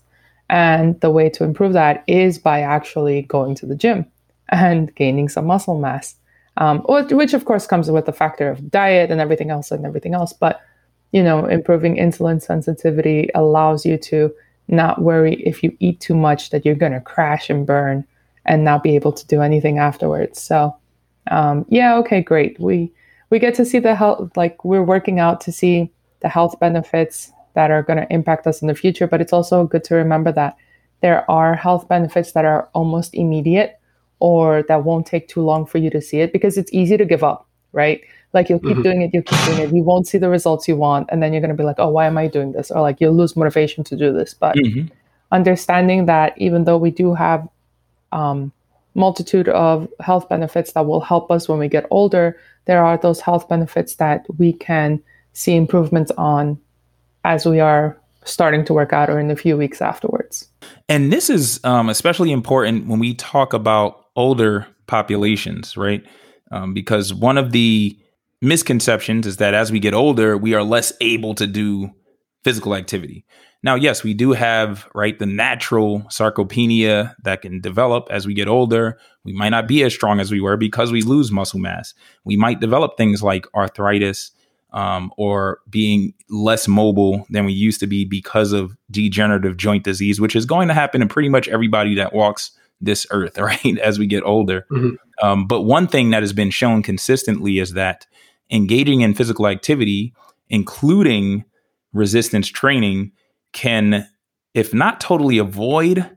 And the way to improve that is by actually going to the gym and gaining some muscle mass, um, which of course comes with the factor of diet and everything else and everything else. But you know, improving insulin sensitivity allows you to not worry if you eat too much that you're going to crash and burn and not be able to do anything afterwards. So, um, yeah, okay, great. We we get to see the health, like we're working out to see the health benefits that are going to impact us in the future. But it's also good to remember that there are health benefits that are almost immediate or that won't take too long for you to see it because it's easy to give up, right? Like you'll keep mm-hmm. doing it, you'll keep doing it. You won't see the results you want, and then you're gonna be like, "Oh, why am I doing this?" Or like you'll lose motivation to do this. But mm-hmm. understanding that even though we do have um, multitude of health benefits that will help us when we get older, there are those health benefits that we can see improvements on as we are starting to work out or in a few weeks afterwards. And this is um, especially important when we talk about older populations, right? Um, because one of the misconceptions is that as we get older, we are less able to do physical activity. Now, yes, we do have, right, the natural sarcopenia that can develop as we get older. We might not be as strong as we were because we lose muscle mass. We might develop things like arthritis um, or being less mobile than we used to be because of degenerative joint disease, which is going to happen in pretty much everybody that walks this earth, [laughs] right, as we get older. Mm-hmm. Um, but one thing that has been shown consistently is that engaging in physical activity, including resistance training, can, if not totally avoid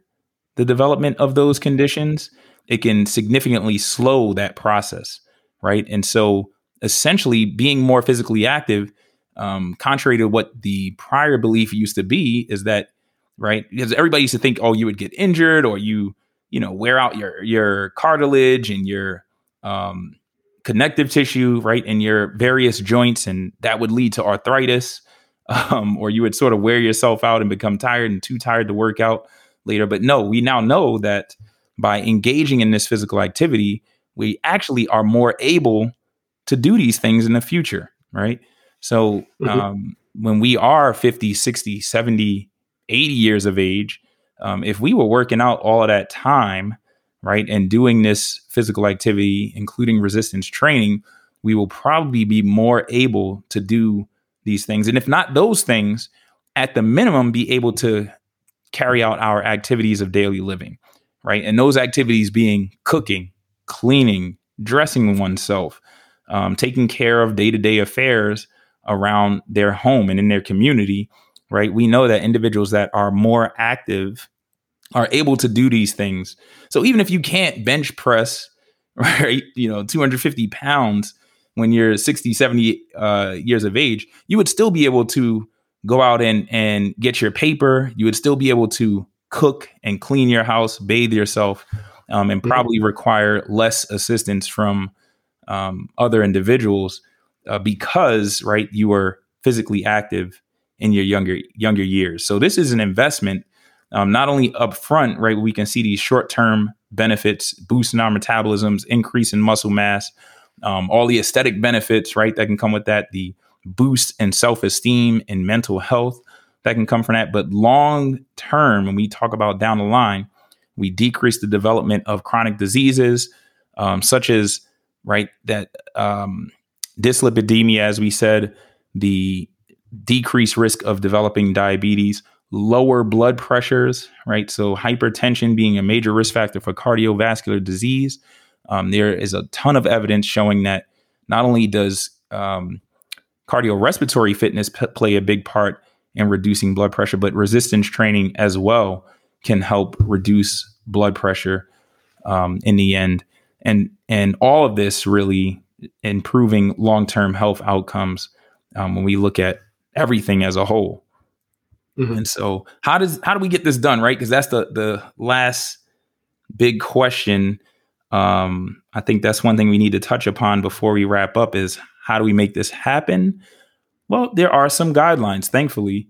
the development of those conditions, it can significantly slow that process, right? And so, essentially, being more physically active, um, contrary to what the prior belief used to be, is that right because everybody used to think, oh, you would get injured or you, you know, wear out your your cartilage and your um, connective tissue, right, in your various joints, and that would lead to arthritis, [laughs] um, or you would sort of wear yourself out and become tired and too tired to work out later. But no, we now know that by engaging in this physical activity, we actually are more able to do these things in the future, right? So mm-hmm. um, when we are 50, 60, 70, 80 years of age, um, if we were working out all of that time, right? And doing this physical activity, including resistance training, we will probably be more able to do these things. And if not those things, at the minimum, be able to carry out our activities of daily living, right? And those activities being cooking, cleaning, dressing oneself, um, taking care of day to day affairs around their home and in their community, right? We know that individuals that are more active are able to do these things. So even if you can't bench press, [laughs] right, you know, 250 pounds when you're 60, 70 uh, years of age, you would still be able to go out and, and get your paper. You would still be able to cook and clean your house, bathe yourself, um, and mm-hmm. probably require less assistance from um, other individuals uh, because, right, you were physically active in your younger younger years. So this is an investment um, not only upfront, right, we can see these short term benefits, boosting our metabolisms, increase in muscle mass, um, all the aesthetic benefits, right, that can come with that, the boost in self esteem and mental health that can come from that. But long term, when we talk about down the line, we decrease the development of chronic diseases, um, such as, right, that um, dyslipidemia, as we said, the decreased risk of developing diabetes lower blood pressures, right? So, hypertension being a major risk factor for cardiovascular disease. Um, there is a ton of evidence showing that not only does um, cardiorespiratory fitness p- play a big part in reducing blood pressure, but resistance training as well can help reduce blood pressure um, in the end. And and all of this really improving long term health outcomes um, when we look at everything as a whole. Mm-hmm. And so how does how do we get this done, right? Because that's the the last big question. Um, I think that's one thing we need to touch upon before we wrap up is how do we make this happen? Well, there are some guidelines, thankfully.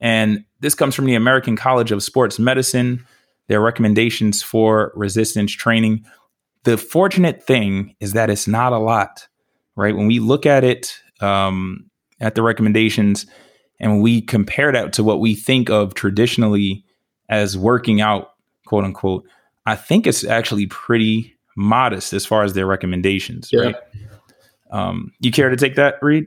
And this comes from the American College of Sports Medicine, their recommendations for resistance training. The fortunate thing is that it's not a lot, right? When we look at it, um, at the recommendations and we compare that to what we think of traditionally as working out, quote unquote, I think it's actually pretty modest as far as their recommendations. Yeah. Right? Um, you care to take that, Reed?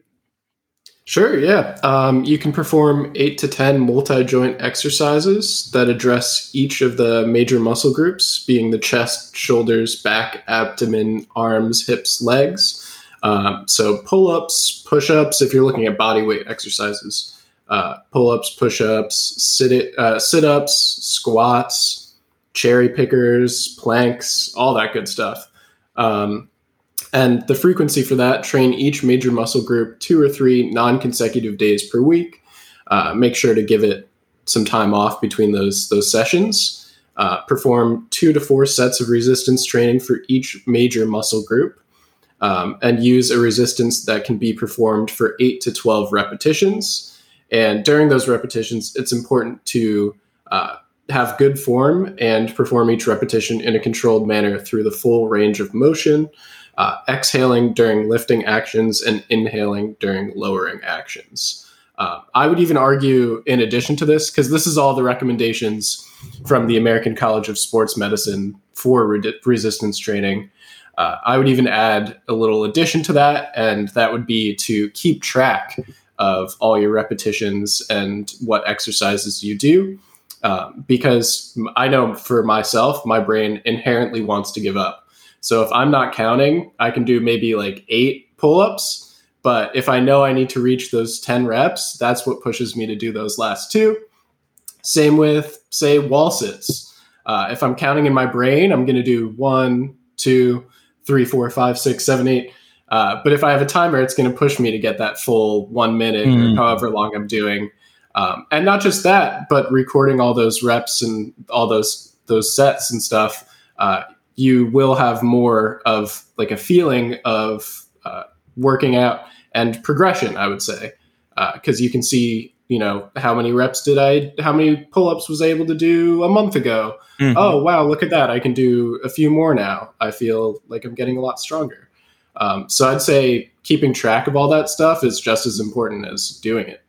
Sure, yeah. Um, you can perform eight to 10 multi joint exercises that address each of the major muscle groups, being the chest, shoulders, back, abdomen, arms, hips, legs. Um, so, pull ups, push ups, if you're looking at body weight exercises, uh, pull ups, push ups, sit, uh, sit ups, squats, cherry pickers, planks, all that good stuff. Um, and the frequency for that, train each major muscle group two or three non consecutive days per week. Uh, make sure to give it some time off between those, those sessions. Uh, perform two to four sets of resistance training for each major muscle group. Um, and use a resistance that can be performed for 8 to 12 repetitions. And during those repetitions, it's important to uh, have good form and perform each repetition in a controlled manner through the full range of motion uh, exhaling during lifting actions and inhaling during lowering actions. Uh, I would even argue, in addition to this, because this is all the recommendations from the American College of Sports Medicine for re- resistance training. Uh, I would even add a little addition to that, and that would be to keep track of all your repetitions and what exercises you do. Um, because I know for myself, my brain inherently wants to give up. So if I'm not counting, I can do maybe like eight pull ups. But if I know I need to reach those 10 reps, that's what pushes me to do those last two. Same with, say, wall sits. Uh, if I'm counting in my brain, I'm going to do one, two, three, four, five, six, seven, eight. Uh, but if I have a timer, it's going to push me to get that full one minute mm. or however long I'm doing. Um, and not just that, but recording all those reps and all those those sets and stuff. Uh, you will have more of like a feeling of uh, working out and progression i would say because uh, you can see you know how many reps did i how many pull-ups was I able to do a month ago mm-hmm. oh wow look at that i can do a few more now i feel like i'm getting a lot stronger um, so i'd say keeping track of all that stuff is just as important as doing it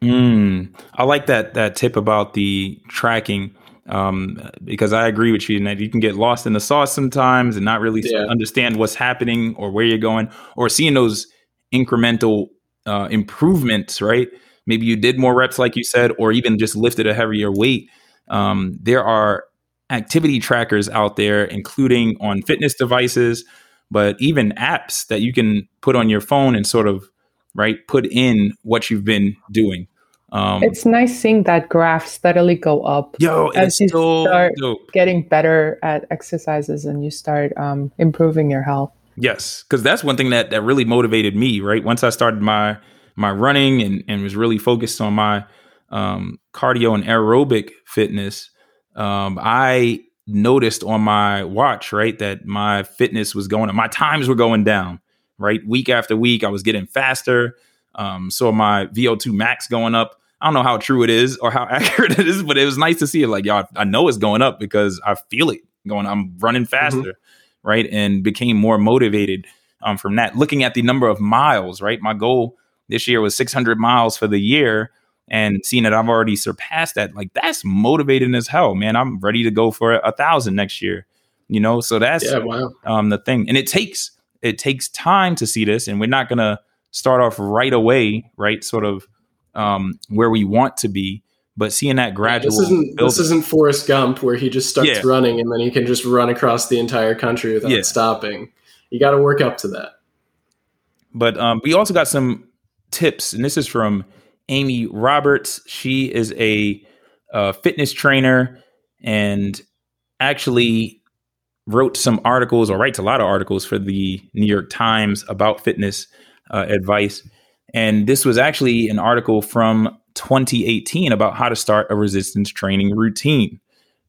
mm, i like that that tip about the tracking um, because I agree with you in that you can get lost in the sauce sometimes and not really yeah. understand what's happening or where you're going or seeing those incremental uh, improvements, right? Maybe you did more reps, like you said, or even just lifted a heavier weight. Um, there are activity trackers out there, including on fitness devices, but even apps that you can put on your phone and sort of right put in what you've been doing. Um, it's nice seeing that graph steadily go up. Yo, as you so start dope. getting better at exercises and you start um, improving your health. Yes, because that's one thing that that really motivated me. Right, once I started my my running and and was really focused on my um, cardio and aerobic fitness, um, I noticed on my watch right that my fitness was going, up, my times were going down. Right, week after week, I was getting faster. Um, so my VO2 max going up. I don't know how true it is or how [laughs] accurate it is, but it was nice to see it. Like, y'all, I know it's going up because I feel it going. I'm running mm-hmm. faster, mm-hmm. right? And became more motivated um, from that. Looking at the number of miles, right? My goal this year was 600 miles for the year, and seeing that I've already surpassed that, like that's motivating as hell, man. I'm ready to go for a thousand next year. You know, so that's yeah, wow. um, the thing, and it takes it takes time to see this, and we're not gonna start off right away, right? Sort of um, where we want to be, but seeing that gradual. This isn't this isn't Forrest Gump where he just starts yeah. running and then he can just run across the entire country without yeah. stopping. You got to work up to that. But um, we also got some tips, and this is from Amy Roberts. She is a fitness trainer and actually wrote some articles or writes a lot of articles for the New York Times about fitness uh, advice. And this was actually an article from 2018 about how to start a resistance training routine,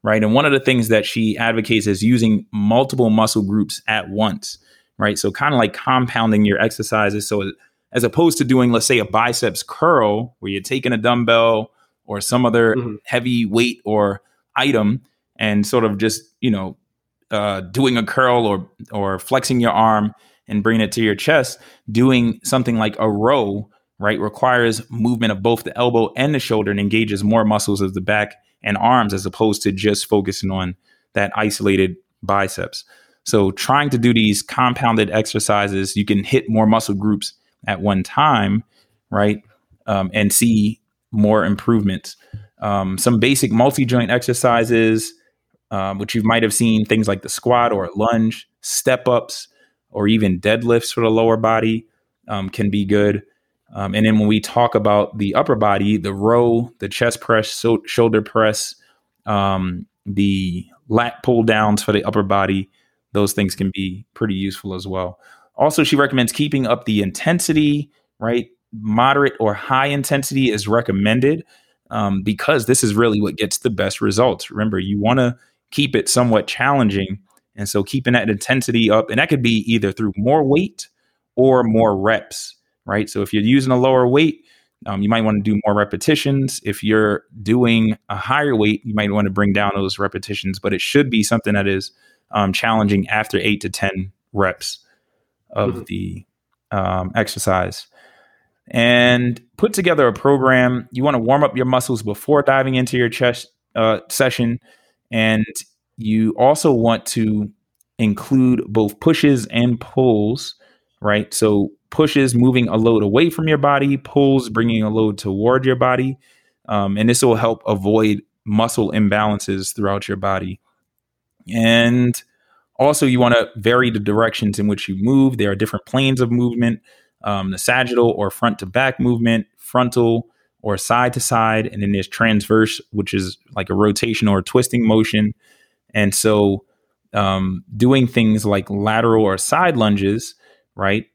right? And one of the things that she advocates is using multiple muscle groups at once, right? So kind of like compounding your exercises. So as opposed to doing, let's say, a biceps curl where you're taking a dumbbell or some other mm-hmm. heavy weight or item and sort of just, you know, uh, doing a curl or or flexing your arm and bringing it to your chest, doing something like a row, right, requires movement of both the elbow and the shoulder and engages more muscles of the back and arms as opposed to just focusing on that isolated biceps. So, trying to do these compounded exercises, you can hit more muscle groups at one time, right? Um, and see more improvements. Um, some basic multi joint exercises, um, which you might have seen things like the squat or lunge, step ups, or even deadlifts for the lower body um, can be good. Um, and then when we talk about the upper body, the row, the chest press, so shoulder press, um, the lat pull downs for the upper body, those things can be pretty useful as well. Also, she recommends keeping up the intensity, right? Moderate or high intensity is recommended um, because this is really what gets the best results. Remember, you want to keep it somewhat challenging. And so keeping that intensity up, and that could be either through more weight or more reps, right? So if you're using a lower weight, um, you might want to do more repetitions. If you're doing a higher weight, you might want to bring down those repetitions, but it should be something that is um, challenging after eight to 10 reps of mm-hmm. the um, exercise. And put together a program. You want to warm up your muscles before diving into your chest uh, session. And you also want to include both pushes and pulls, right? So, pushes moving a load away from your body, pulls bringing a load toward your body. Um, and this will help avoid muscle imbalances throughout your body. And also, you want to vary the directions in which you move. There are different planes of movement um, the sagittal or front to back movement, frontal or side to side. And then there's transverse, which is like a rotation or a twisting motion. And so, um, doing things like lateral or side lunges, right?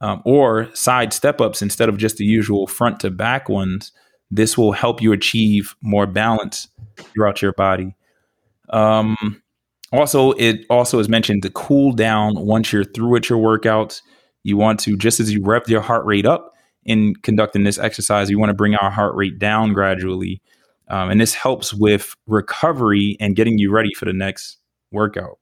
Um, or side step ups instead of just the usual front to back ones, this will help you achieve more balance throughout your body. Um, also, it also is mentioned to cool down once you're through with your workouts. You want to, just as you rev your heart rate up in conducting this exercise, you want to bring our heart rate down gradually. Um, and this helps with recovery and getting you ready for the next workout.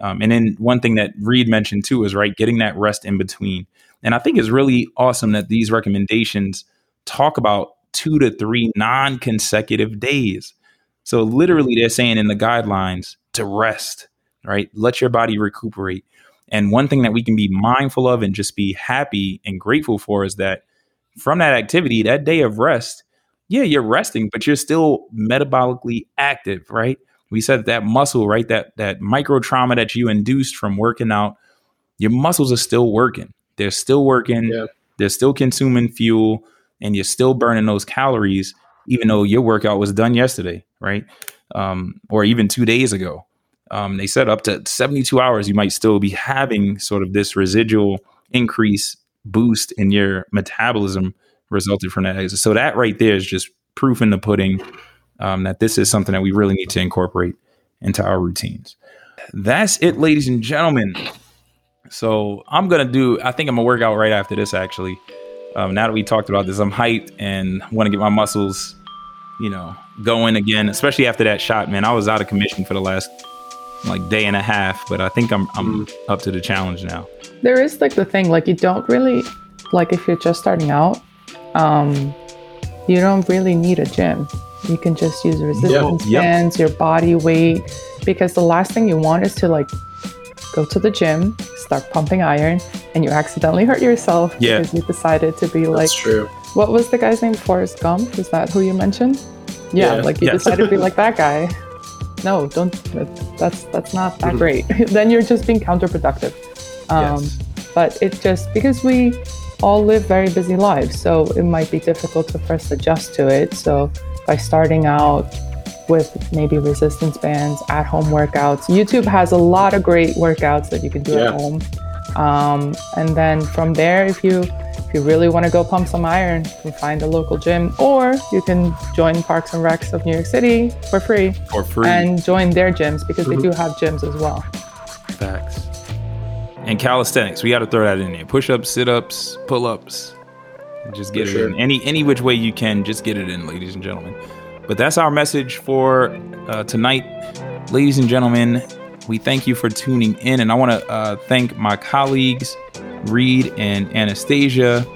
Um, and then one thing that Reed mentioned too is right, getting that rest in between. And I think it's really awesome that these recommendations talk about two to three non consecutive days. So literally, they're saying in the guidelines to rest, right? Let your body recuperate. And one thing that we can be mindful of and just be happy and grateful for is that from that activity, that day of rest, yeah, you're resting, but you're still metabolically active, right? We said that muscle, right? That that micro trauma that you induced from working out, your muscles are still working. They're still working. Yeah. They're still consuming fuel, and you're still burning those calories, even though your workout was done yesterday, right? Um, or even two days ago. Um, they said up to 72 hours, you might still be having sort of this residual increase boost in your metabolism resulted from that. So that right there is just proof in the pudding um, that this is something that we really need to incorporate into our routines. That's it, ladies and gentlemen. So I'm gonna do. I think I'm gonna work out right after this. Actually, um, now that we talked about this, I'm hyped and want to get my muscles, you know, going again. Especially after that shot, man. I was out of commission for the last like day and a half, but I think I'm I'm mm. up to the challenge now. There is like the thing, like you don't really like if you're just starting out, um, you don't really need a gym. You can just use resistance yep, bands, yep. your body weight, because the last thing you want is to like go to the gym, start pumping iron, and you accidentally hurt yourself yeah. because you decided to be like. What was the guy's name? Forrest Gump? Is that who you mentioned? Yeah, yeah. like you decided to be [laughs] like that guy no don't that's that's not that mm-hmm. great [laughs] then you're just being counterproductive um, yes. but it just because we all live very busy lives so it might be difficult to first adjust to it so by starting out with maybe resistance bands at home workouts youtube has a lot of great workouts that you can do yeah. at home um, and then from there if you if you really want to go pump some iron, you can find a local gym, or you can join Parks and Recs of New York City for free. For free. And join their gyms because they do have gyms as well. Facts. And calisthenics, we got to throw that in there. Push ups, sit ups, pull ups. Just get for it sure. in. Any any which way you can, just get it in, ladies and gentlemen. But that's our message for uh, tonight, ladies and gentlemen. We thank you for tuning in, and I want to uh, thank my colleagues Reed and Anastasia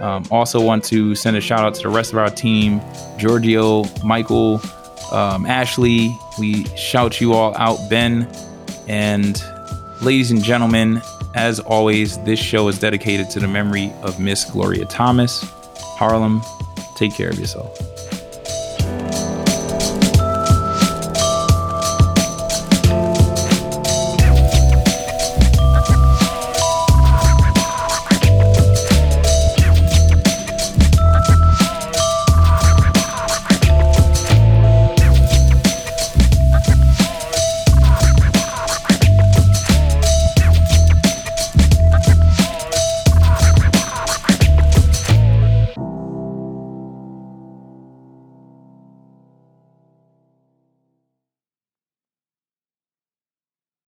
Um, also, want to send a shout out to the rest of our team Giorgio, Michael, um, Ashley. We shout you all out, Ben. And ladies and gentlemen, as always, this show is dedicated to the memory of Miss Gloria Thomas. Harlem, take care of yourself.